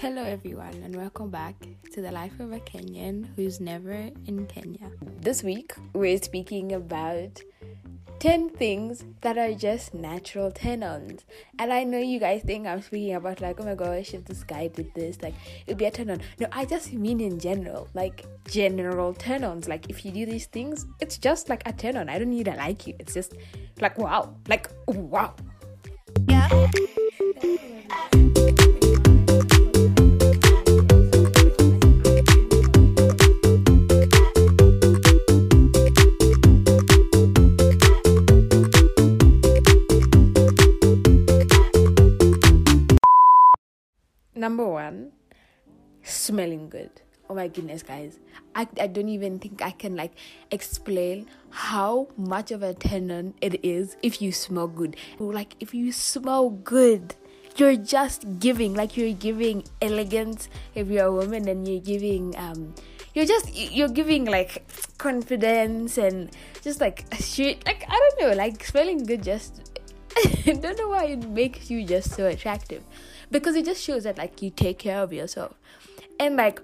Hello, everyone, and welcome back to the life of a Kenyan who's never in Kenya. This week, we're speaking about 10 things that are just natural turn ons. And I know you guys think I'm speaking about, like, oh my gosh, if this guy did this, like, it'd be a turn on. No, I just mean in general, like, general turn ons. Like, if you do these things, it's just like a turn on. I don't need to like you. It's just like, wow, like, wow. Yeah. Smelling good. Oh my goodness, guys. I, I don't even think I can like explain how much of a turn it is if you smell good. Like if you smell good, you're just giving like you're giving elegance if you're a woman and you're giving um you're just you're giving like confidence and just like a shit like I don't know like smelling good just I don't know why it makes you just so attractive because it just shows that like you take care of yourself and like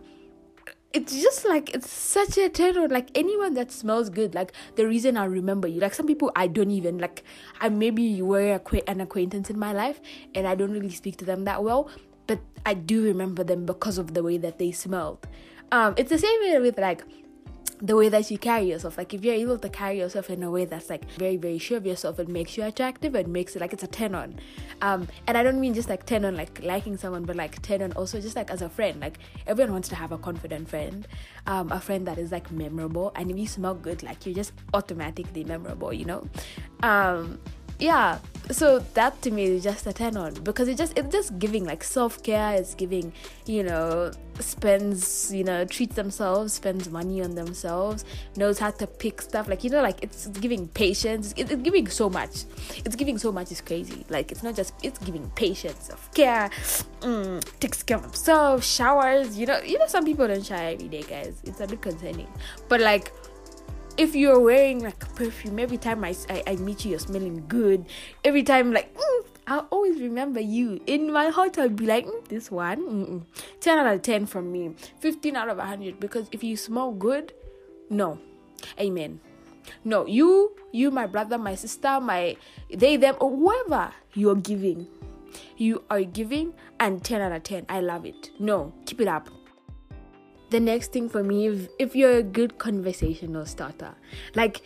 it's just like it's such a turn like anyone that smells good like the reason i remember you. Like some people i don't even like i maybe you were an acquaintance in my life and i don't really speak to them that well but i do remember them because of the way that they smelled. Um it's the same way with like the way that you carry yourself. Like if you're able to carry yourself in a way that's like very, very sure of yourself, it makes you attractive and makes it like it's a 10 on. Um, and I don't mean just like 10 on like liking someone, but like 10 on also just like as a friend. Like everyone wants to have a confident friend, um, a friend that is like memorable. And if you smell good, like you're just automatically memorable, you know? Um, yeah so that to me is just a 10 on because it just it's just giving like self-care it's giving you know spends you know treats themselves spends money on themselves knows how to pick stuff like you know like it's giving patience it's, it's giving so much. It's giving so much is crazy. Like it's not just it's giving patience self-care mm, takes care of themselves showers you know you know some people don't shower every day guys. It's a bit concerning. But like if you're wearing like perfume every time I, I, I meet you you're smelling good. Every time like mm, I'll always remember you. In my heart I'll be like mm, this one mm-mm. 10 out of 10 from me. 15 out of 100 because if you smell good no. Amen. No you you my brother my sister my they them or whoever you're giving you are giving and 10 out of 10 i love it. No keep it up the next thing for me if, if you're a good conversational starter like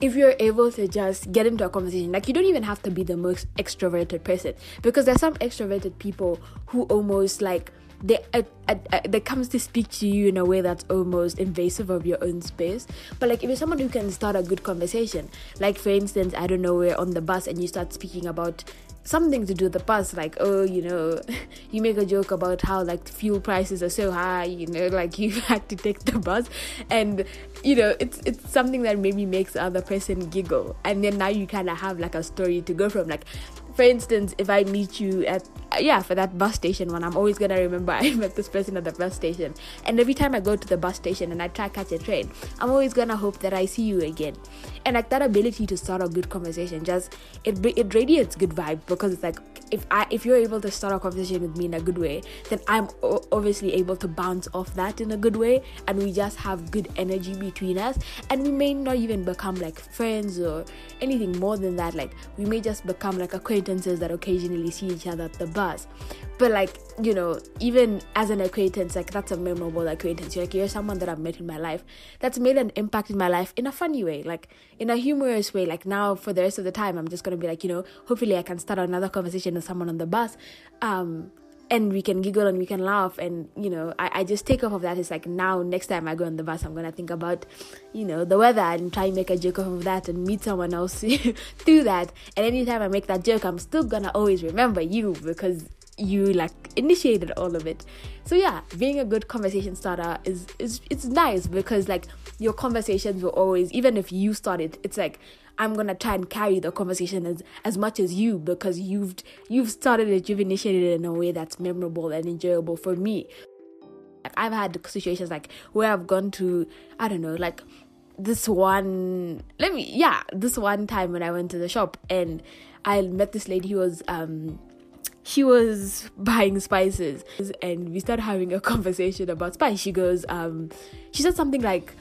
if you're able to just get into a conversation like you don't even have to be the most extroverted person because there's some extroverted people who almost like they uh, uh, uh, they comes to speak to you in a way that's almost invasive of your own space. But like if you're someone who can start a good conversation like for instance i don't know we're on the bus and you start speaking about something to do with the bus like oh you know you make a joke about how like fuel prices are so high you know like you had to take the bus. And you know it's it's something that maybe makes the other person giggle. And then now you kind of have like a story to go from like for instance, if I meet you at yeah for that bus station one, I'm always gonna remember I met this person at the bus station. And every time I go to the bus station and I try catch a train, I'm always gonna hope that I see you again. And like that ability to start a good conversation, just it it radiates good vibe because it's like if I if you're able to start a conversation with me in a good way, then I'm obviously able to bounce off that in a good way, and we just have good energy between us, and we may not even become like friends or anything more than that. Like we may just become like acquaintances that occasionally see each other at the bus, but like you know, even as an acquaintance, like that's a memorable acquaintance. You're like you're someone that I've met in my life. That's made an impact in my life in a funny way, like in a humorous way. Like now for the rest of the time, I'm just gonna be like you know, hopefully I can start another conversation with someone on the bus. Um, and we can giggle and we can laugh. And you know I, I just take off of that. It's like now next time i go on the bus i'm gonna think about you know the weather and try and make a joke off of that and meet someone else through that. And anytime i make that joke i'm still gonna always remember you because you like initiated all of it so yeah being a good conversation starter is is it's nice because like your conversations will always even if you started it's like I'm gonna try and carry the conversation as as much as you because you've you've started it, you've initiated it in a way that's memorable and enjoyable for me. Like I've had situations like where I've gone to I don't know like this one let me yeah this one time when I went to the shop and I met this lady who was um she was buying spices and we started having a conversation about spice. She goes, um, she said something like,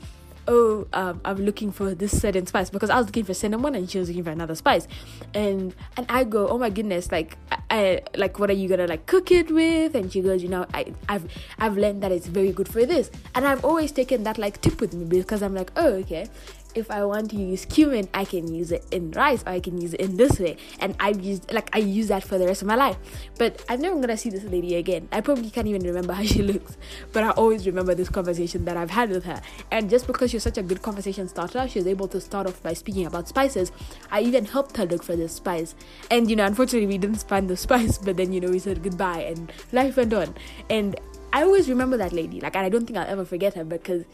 oh, um, I'm looking for this certain spice because I was looking for cinnamon and she was looking for another spice, and and I go, oh my goodness, like I, I like what are you gonna like cook it with? And she goes, you know, I I've I've learned that it's very good for this, and I've always taken that like tip with me because I'm like, oh okay, if I want to use cumin, I can use it in rice or I can use it in this way. And I've used like I use that for the rest of my life. But I'm never gonna see this lady again. I probably can't even remember how she looks. But I always remember this conversation that I've had with her. And just because she's such a good conversation starter, she was able to start off by speaking about spices. I even helped her look for this spice. And you know, unfortunately we didn't find the spice, but then you know we said goodbye and life went on. And I always remember that lady. Like and I don't think I'll ever forget her because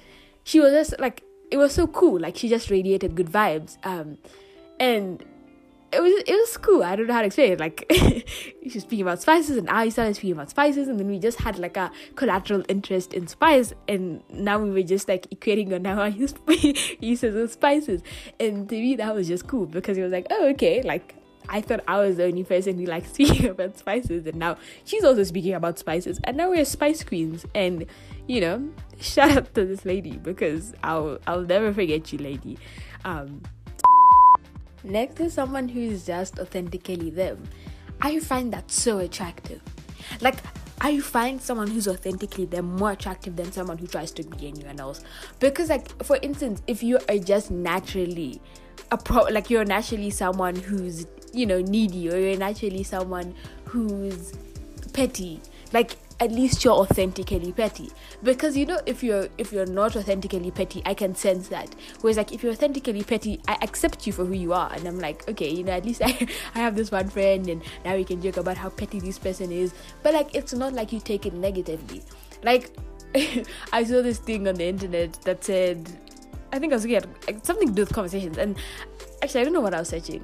she was just like it was so cool. Like she just radiated good vibes. Um, and it was it was cool. I don't know how to explain it. Like she was speaking about spices, and I started speaking about spices, and then we just had like a collateral interest in spice, and now we were just like equating on how I use uses of spices. And to me, that was just cool because it was like, oh, okay, like I thought I was the only person who likes speaking about spices, and now she's also speaking about spices, and now we're spice queens. And you know, shout out to this lady because I'll I'll never forget you, lady. Um, next is someone who is just authentically them. I find that so attractive. Like I find someone who's authentically them more attractive than someone who tries to be anyone else. Because like for instance, if you are just naturally a pro like you're naturally someone who's you know needy or you're naturally someone who's petty. Like at least you're authentically petty. Because you know if you're if you're not authentically petty i can sense that. Whereas like if you're authentically petty i accept you for who you are. And i'm like okay you know at least i, I have this one friend and now we can joke about how petty this person is. But like it's not like you take it negatively. Like i saw this thing on the internet that said i think i was looking at something to do with conversations. And actually i don't know what i was searching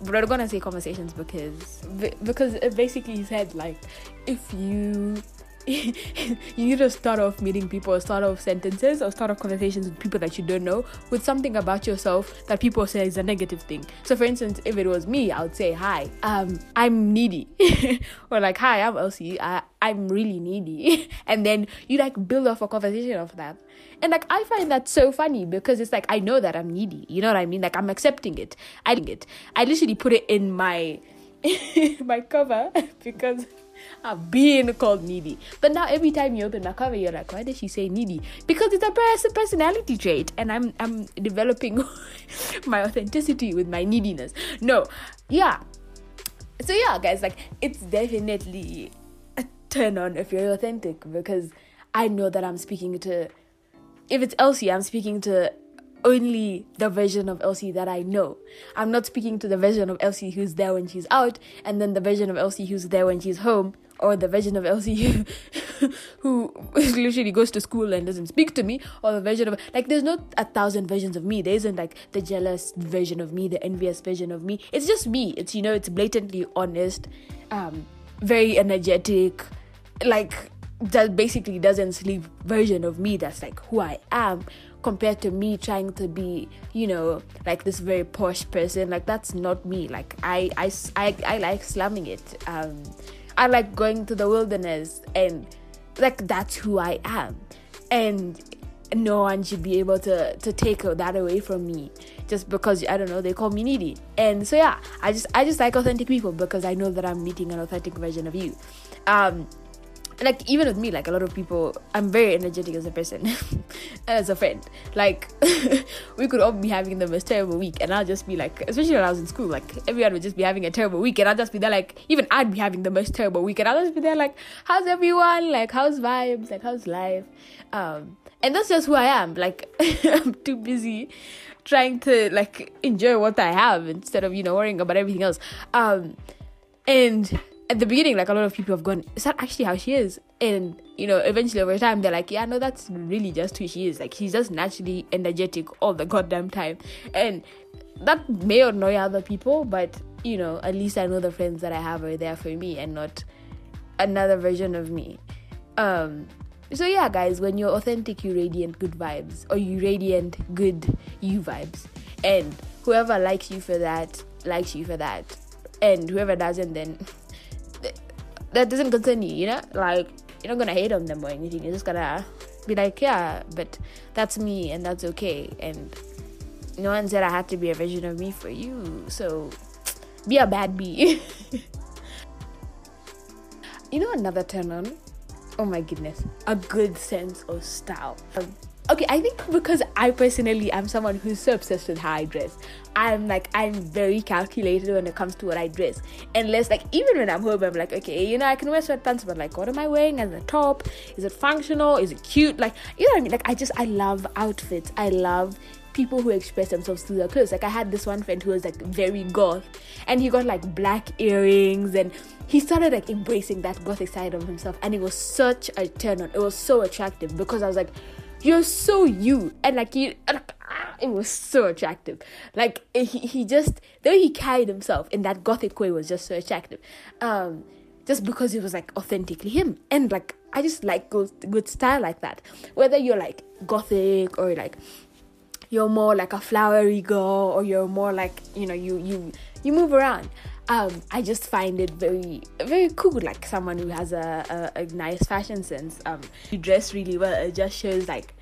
but I'm gonna say conversations because because it basically said like if you you need to start off meeting people, start off sentences, or start off conversations with people that you don't know with something about yourself that people say is a negative thing. So, for instance, if it was me, I would say, "Hi, um, I'm needy," or like, "Hi, I'm Elsie. I, I'm really needy," and then you like build off a conversation of that. And like I find that so funny because it's like I know that I'm needy. You know what I mean? Like I'm accepting it. I it. I literally put it in my my cover because I've been called needy. But now every time you open my cover, you're like, why did she say needy? Because it's a personality trait, and I'm I'm developing my authenticity with my neediness. No, yeah. So yeah, guys, like it's definitely a turn on if you're authentic because I know that I'm speaking to. If it's Elsie, I'm speaking to only the version of Elsie that I know. I'm not speaking to the version of Elsie who's there when she's out, and then the version of Elsie who's there when she's home, or the version of Elsie who, literally goes to school and doesn't speak to me, or the version of like there's not a thousand versions of me. There isn't like the jealous version of me, the envious version of me. It's just me. It's you know, it's blatantly honest, um, very energetic, like that basically doesn't sleep version of me that's like who I am compared to me trying to be you know like this very posh person like that's not me. Like i i i, I like slamming it. Um i like going to the wilderness and like that's who i am. And no one should be able to to take that away from me just because i don't know they call me needy. And so yeah i just i just like authentic people because i know that i'm meeting an authentic version of you. Um like even with me like a lot of people i'm very energetic as a person as a friend. Like we could all be having the most terrible week and i'll just be like especially when i was in school like everyone would just be having a terrible week and i'll just be there like even i'd be having the most terrible week and i'll just be there like how's everyone? Like how's vibes? Like how's life? Um and that's just who i am. Like i'm too busy trying to like enjoy what i have instead of you know worrying about everything else. Um and at the beginning, like a lot of people have gone, is that actually how she is? And you know, eventually over time, they're like, yeah, no, that's really just who she is. Like she's just naturally energetic all the goddamn time, and that may annoy other people, but you know, at least I know the friends that I have are there for me and not another version of me. Um, so yeah, guys, when you're authentic, you radiant good vibes, or you radiant good you vibes, and whoever likes you for that likes you for that, and whoever doesn't, then that doesn't concern you, you know? Like, you're not gonna hate on them or anything. You're just gonna be like, yeah, but that's me and that's okay. And no one said I had to be a version of me for you. So be a bad bee. you know another turn on? Oh my goodness. A good sense of style. Okay i think because i personally am someone who's so obsessed with how i dress. I'm like i'm very calculated when it comes to what i dress. Unless like even when i'm home i'm like okay you know i can wear sweatpants but like what am i wearing? As a top? Is it functional? Is it cute? Like you know what i mean? Like i just i love outfits. I love people who express themselves through their clothes. Like I had this one friend who was like very goth, and he got like black earrings, and he started like embracing that gothic side of himself, and it was such a turn on. It was so attractive because I was like, you're so you and like you it was so attractive. Like he, he just though he carried himself in that gothic way was just so attractive. Um just because it was like authentically him. And like i just like good good style like that. Whether you're like gothic or like you're more like a flowery girl or you're more like you know you you you move around um, I just find it very, very cool. Like someone who has a, a, a nice fashion sense. Um, you dress really well. It just shows like,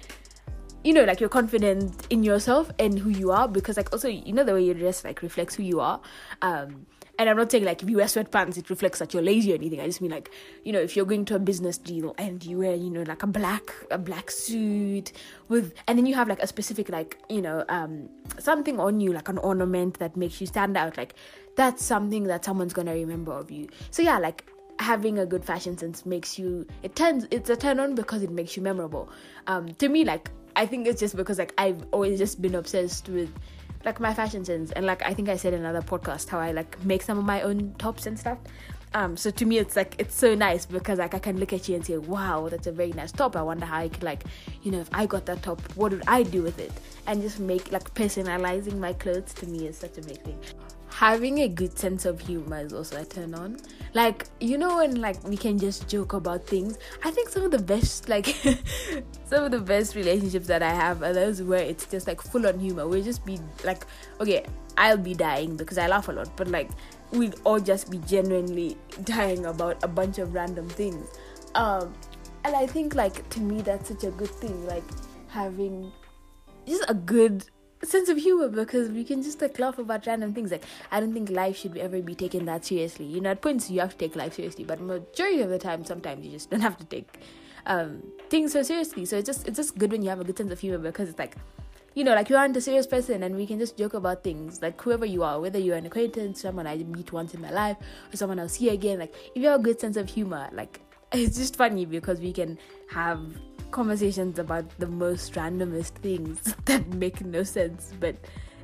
you know, like you're confident in yourself and who you are. Because like also, you know, the way you dress like reflects who you are. Um, and I'm not saying like if you wear sweatpants, it reflects that you're lazy or anything. I just mean like, you know, if you're going to a business deal and you wear, you know, like a black a black suit with, and then you have like a specific like, you know, um, something on you like an ornament that makes you stand out. Like that's something that someone's gonna remember of you. So yeah, like having a good fashion sense makes you it turns it's a turn on because it makes you memorable. Um, to me, like I think it's just because like I've always just been obsessed with like my fashion sense and like I think I said in another podcast how I like make some of my own tops and stuff. Um, so to me it's like it's so nice because like I can look at you and say, Wow, that's a very nice top. I wonder how I could like, you know, if I got that top, what would I do with it? And just make like personalizing my clothes to me is such a big thing having a good sense of humor is also a turn on. Like, you know, when like we can just joke about things. I think some of the best, like, some of the best relationships that I have are those where it's just like full on humor. We'll just be like, okay, I'll be dying because I laugh a lot, but like, we'd all just be genuinely dying about a bunch of random things. Um, and I think like to me that's such a good thing, like having just a good sense of humor because we can just like laugh about random things. Like I don't think life should ever be taken that seriously. You know, at points you have to take life seriously, but majority of the time, sometimes you just don't have to take um, things so seriously. So it's just it's just good when you have a good sense of humor because it's like. You know, like you aren't a serious person, and we can just joke about things. Like whoever you are, whether you're an acquaintance, someone I meet once in my life, or someone I'll see again. Like if you have a good sense of humor, like it's just funny because we can have conversations about the most randomest things that make no sense, but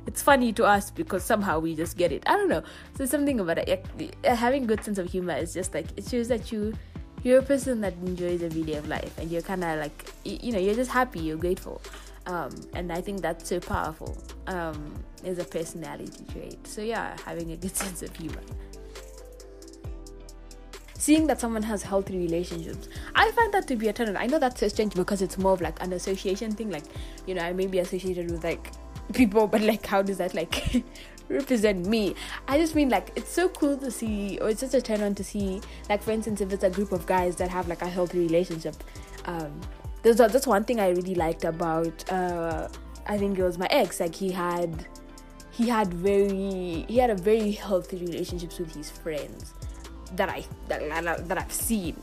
it's funny to us because somehow we just get it. I don't know. So something about it. Having good sense of humor is just like it shows that you you're a person that enjoys every day of life, and you're kind of like you know you're just happy, you're grateful, um, and I think that's so powerful. Um, is a personality trait. So yeah, having a good sense of humor seeing that someone has healthy relationships i find that to be a turn on i know that's so strange because it's more of like an association thing like you know i may be associated with like people but like how does that like represent me? I just mean like it's so cool to see or it's just a turn on to see like for instance if it's a group of guys that have like a healthy relationship um there's that's one thing i really liked about uh i think it was my ex like he had he had very he had a very healthy relationships with his friends that I that, that I've seen.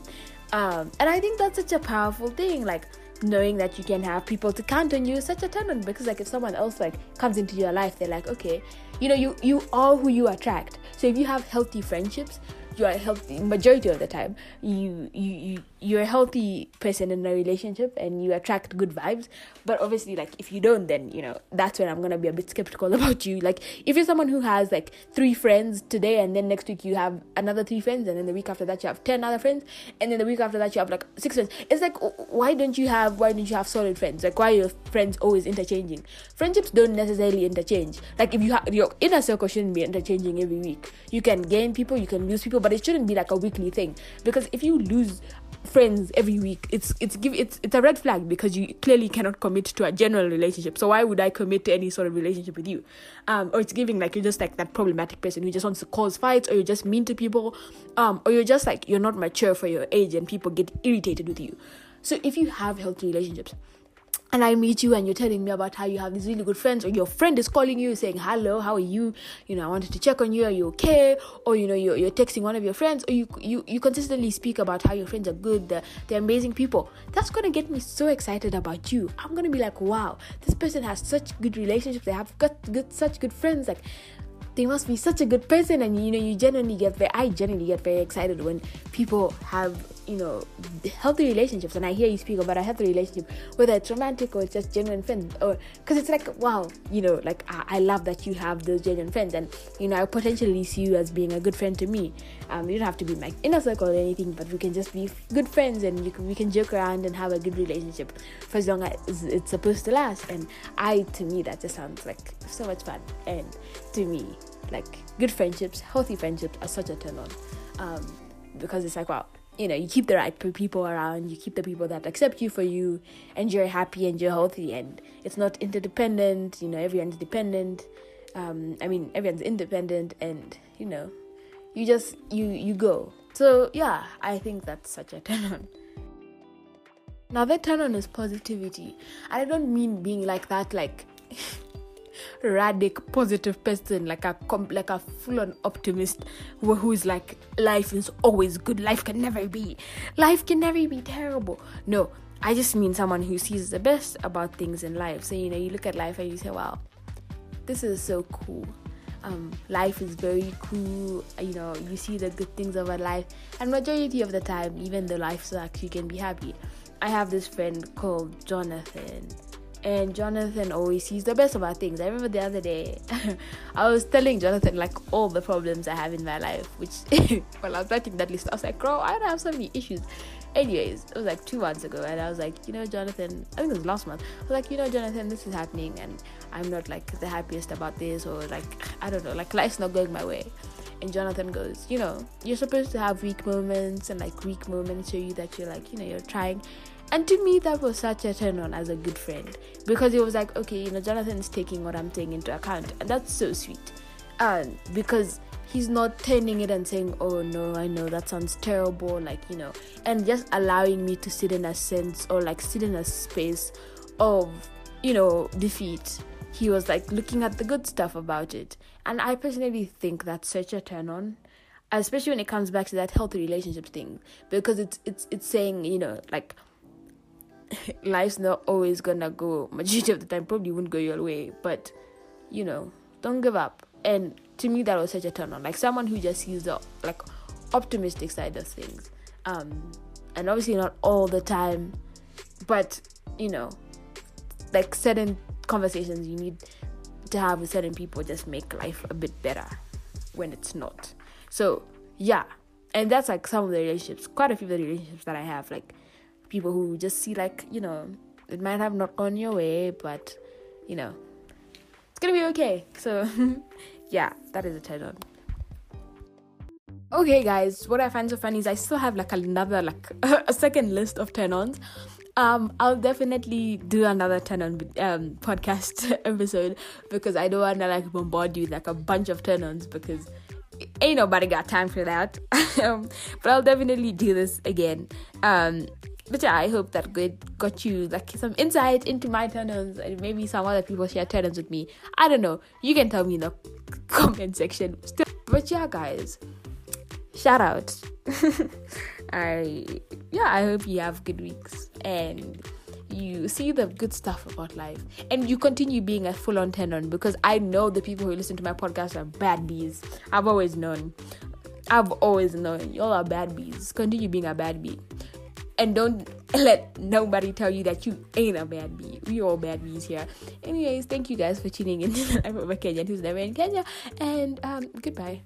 Um, and I think that's such a powerful thing. Like knowing that you can have people to count on you such a on because like if someone else like comes into your life, they're like, okay, you know, you you are who you attract. So if you have healthy friendships, you are healthy majority of the time you you, you you're a healthy person in a relationship and you attract good vibes. But obviously like if you don't then you know that's when i'm gonna be a bit skeptical about you. Like if you're someone who has like three friends today and then next week you have another three friends and then the week after that you have 10 other friends and then the week after that you have like six friends it's like why don't you have why don't you have solid friends? Like why are your friends always interchanging? Friendships don't necessarily interchange. Like if you have your inner circle shouldn't be interchanging every week. You can gain people you can lose people but it shouldn't be like a weekly thing. Because if you lose friends every week it's it's give it's it's a red flag because you clearly cannot commit to a general relationship. So why would i commit to any sort of relationship with you? Um or it's giving like you're just like that problematic person who just wants to cause fights or you're just mean to people um or you're just like you're not mature for your age and people get irritated with you. So if you have healthy relationships and I meet you and you're telling me about how you have these really good friends, or your friend is calling you saying, Hello, how are you? You know, I wanted to check on you, are you okay? Or you know, you're, you're texting one of your friends, or you, you you consistently speak about how your friends are good, they're, they're amazing people. That's gonna get me so excited about you. I'm gonna be like, Wow, this person has such good relationships, they have got good such good friends. Like they must be such a good person and you know you genuinely get very i genuinely get very excited when people have you know healthy relationships and i hear you speak about a healthy relationship whether it's romantic or it's just genuine friends or because it's like wow you know like I, I, love that you have those genuine friends and you know i potentially see you as being a good friend to me. Um you don't have to be my inner circle or anything but we can just be good friends and you can, we can joke around and have a good relationship for as long as it's supposed to last. And i to me that just sounds like so much fun. And to me like good friendships healthy friendships are such a turn on um because it's like wow you know you keep the right people around you keep the people that accept you for you and you're happy and you're healthy and it's not interdependent you know everyone's dependent. Um i mean everyone's independent and you know you just you you go. So yeah i think that's such a turn on. Now that turn on is positivity. I don't mean being like that like radic positive person like a like a full-on optimist who, who's like life is always good. Life can never be life can never be terrible. No i just mean someone who sees the best about things in life. So you know you look at life and you say wow this is so cool. Um, life is very cool. You know you see the good things of our life. And majority of the time even the life sucks you can be happy. I have this friend called jonathan and Jonathan always sees the best about things. I remember the other day, I was telling Jonathan like all the problems I have in my life, which when I was writing that list, I was like, "Bro, I don't have so many issues." Anyways, it was like two months ago, and I was like, you know, Jonathan, I think it was last month. I was like, you know, Jonathan, this is happening, and I'm not like the happiest about this, or like I don't know, like life's not going my way. And Jonathan goes, you know, you're supposed to have weak moments, and like weak moments show you that you're like, you know, you're trying and to me, that was such a turn on as a good friend because it was like, okay, you know, Jonathan is taking what I'm saying into account, and that's so sweet. And because he's not turning it and saying, oh no, I know that sounds terrible, like, you know, and just allowing me to sit in a sense or like sit in a space of, you know, defeat. He was like looking at the good stuff about it. And I personally think that's such a turn on especially when it comes back to that healthy relationships thing because it's it's it's saying you know like life's not always gonna go majority of the time probably won't go your way but you know don't give up. And to me that was such a turn on. Like someone who just sees the like optimistic side of things um and obviously not all the time but you know like certain conversations you need to have with certain people just make life a bit better when it's not. So yeah. And that's like some of the relationships quite a few of the relationships that i have like people who just see like you know it might have not gone your way but you know it's gonna be okay. So yeah that is a turn on. Okay guys what i find so funny is i still have like another like a second list of turn-ons um i'll definitely do another turn-on um podcast episode because i don't want to like bombard you with like a bunch of turn-ons because ain't nobody got time for that. Um, but i'll definitely do this again. Um but yeah, I hope that good got you like some insight into my turn-ons and maybe some other people share turn-ons with me. I don't know. You can tell me in the comment section. But yeah, guys, shout out. I yeah, I hope you have good weeks and you see the good stuff about life and you continue being a full-on turn-on because I know the people who listen to my podcast are bad bees. I've always known. I've always known y'all are bad bees. Continue being a bad bee and don't let nobody tell you that you ain't a bad bee. We all bad bees here. Anyways, thank you guys for tuning in to the life of a Kenyan who's never in Kenya, and um, goodbye.